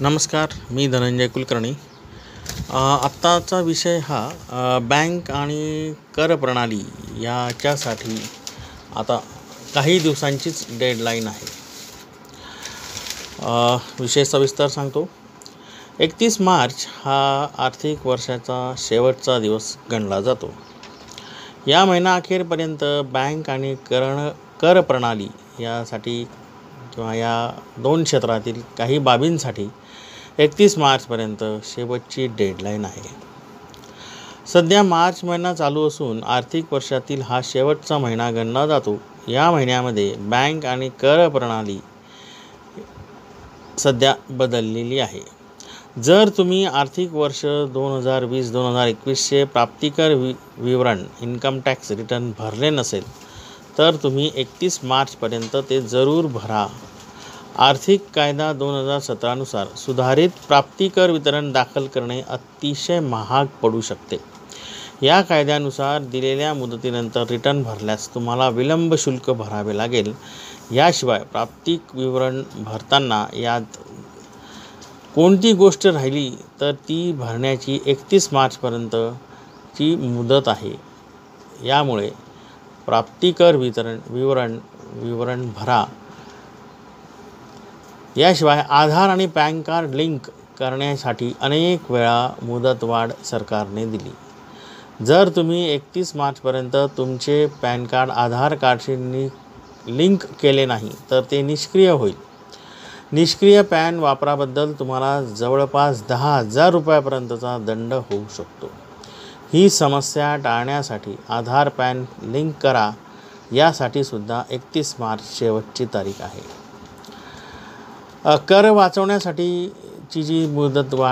नमस्कार मी धनंजय कुलकर्णी. आत्ताचा विषय हा बँक आणि कर प्रणाली याच्यासाठी आता काही दिवसांचीच डेडलाईन आहे. विषय सविस्तर सांगतो. एकतीस मार्च हा आर्थिक वर्षाचा शेवटचा दिवस गणला जातो. या महिना अखेरपर्यंत बँक आणि करण कर प्रणाली यासाठी किंवा या दोन क्षेत्रातील काही बाबींसाठी एकतीस मार्चपर्यंत शेवटची डेडलाईन आहे. सध्या मार्च महिना चालू असून आर्थिक वर्षातील हा शेवटचा महिना गणला जातो. या महिन्यामध्ये बँक आणि कर प्रणाली सध्या बदललेली आहे. जर तुम्ही आर्थिक वर्ष दोन हजार वीस दोन हजार एकवीसचे प्राप्तिकर वि विवरण इन्कम टॅक्स रिटर्न भरले नसेल तर तुम्ही एकतीस मार्चपर्यंत ते जरूर भरा. आर्थिक कायदा दोन हजार सतरानुसार सुधारित प्राप्तिकर वितरण दाखल करणे अतिशय महाग पडू शकते. या कायद्यानुसार दिलेल्या मुदतीनंतर रिटर्न भरल्यास तुम्हाला विलंब शुल्क भरावे लागेल. याशिवाय प्राप्तिक विवरण भरताना यात कोणती गोष्ट राहिली तर ती भरण्याची एकतीस मार्चपर्यंतची मुदत आहे. यामुळे प्राप्तिकर वितरण विवरण विवरण भरा याशिवाय आधार आणि पॅन कार्ड लिंक करण्यासाठी अनेक वेळा मुदतवाढ सरकारने दिली. जर तुम्ही एकतीस मार्चपर्यंत तुमचे पॅन कार्ड आधार कार्डशी नि लिंक केले नाही तर ते निष्क्रिय होईल. निष्क्रिय पॅन वापराबद्दल तुम्हाला जवळपास दहा हजार रुपयापर्यंतचा दंड होऊ शकतो. ही समस्या टाळण्यासाठी आधार पॅन लिंक करा. यासाठी सुद्धा एकतीस मार्च शेवटची तारीख आहे. कर वाचवण्यासाठीची जी मुदत वा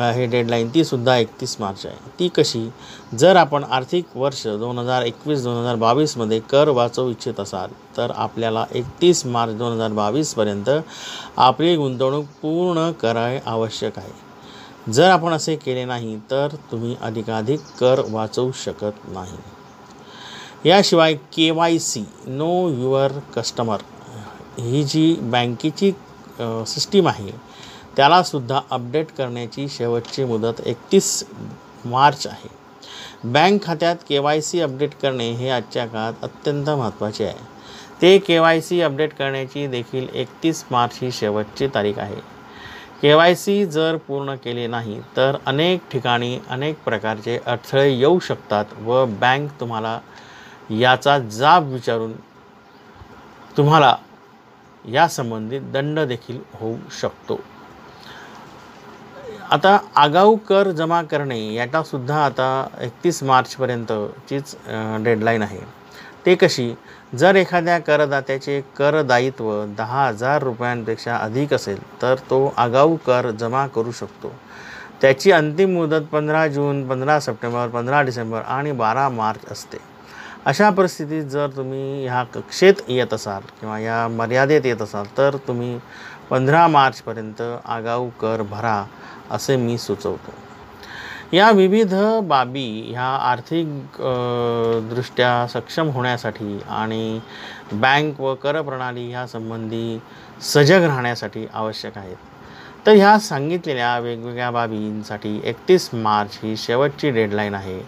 आहे डेडलाईन तीसुद्धा एकतीस मार्च आहे. ती कशी? जर आपण आर्थिक वर्ष दोन हजार एकवीस दोन हजार बावीसमध्ये कर वाचवू इच्छित असाल तर आपल्याला एकतीस मार्च दोन हजार बावीसपर्यंत आपली गुंतवणूक पूर्ण कराय आवश्यक आहे. जर आपण असे केले नाही तर तुम्ही अधिकाधिक कर वाचवू शकत नाही. याशिवाय K Y C know your customer ही जी बँकेची सिस्टीम आहे त्यालासुद्धा अपडेट करण्याची शेवटची मुदत एकतीस मार्च आहे. बँक खात्यात के वाय सी अपडेट करणे हे आजच्या काळात अत्यंत महत्त्वाचे आहे. ते के वाय सी अपडेट करण्याची देखील एकतीस मार्च ही शेवटची तारीख आहे. के वाय सी जर पूर्ण केले नाही तर अनेक ठिकाणी अनेक प्रकारचे अडथळे येऊ शकतात व बँक तुम्हाला याचा जाब विचारून तुम्हाला यासंबंधित दंड देखील होऊ शकतो. आता आगाऊ कर जमा करणे याचासुद्धा आता एकतीस मार्चपर्यंतचीच डेडलाईन आहे. ते कशी? जर एखाद्या करदात्याचे कर दायित्व दहा हजार रुपयांपेक्षा अधिक असेल तर तो आगाऊ कर जमा करू शकतो. त्याची अंतिम मुदत पंधरा जून पंधरा सप्टेंबर पंधरा डिसेंबर आणि बारा मार्च असते. अशा परिस्थितीत जर तुम्ही ह्या कक्षेत येत असाल किंवा या मर्यादेत येत असाल तर तुम्ही पंधरा मार्चपर्यंत आगाऊ कर भरा असे मी सुचवतो. या विविध बाबी ह्या आर्थिक दृष्ट्या सक्षम होण्यासाठी आणि बँक व कर प्रणाली ह्यासंबंधी सजग राहण्यासाठी आवश्यक आहेत. तर ह्या सांगितलेल्या वेगवेगळ्या बाबींसाठी एकतीस मार्च ही शेवटची डेडलाईन आहे.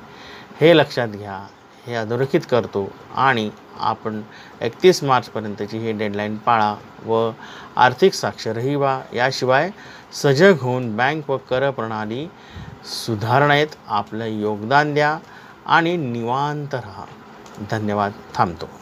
हे लक्षात घ्या. हे अधोरेखित करतो आणि आपण एकतीस मार्चपर्यंतची ही डेडलाईन पाळा व आर्थिक साक्षरही व्हा. याशिवाय सजग होऊन बँक व कर प्रणाली सुधारणेत आपलं योगदान द्या आणि निवांत राहा. धन्यवाद. थांबतो.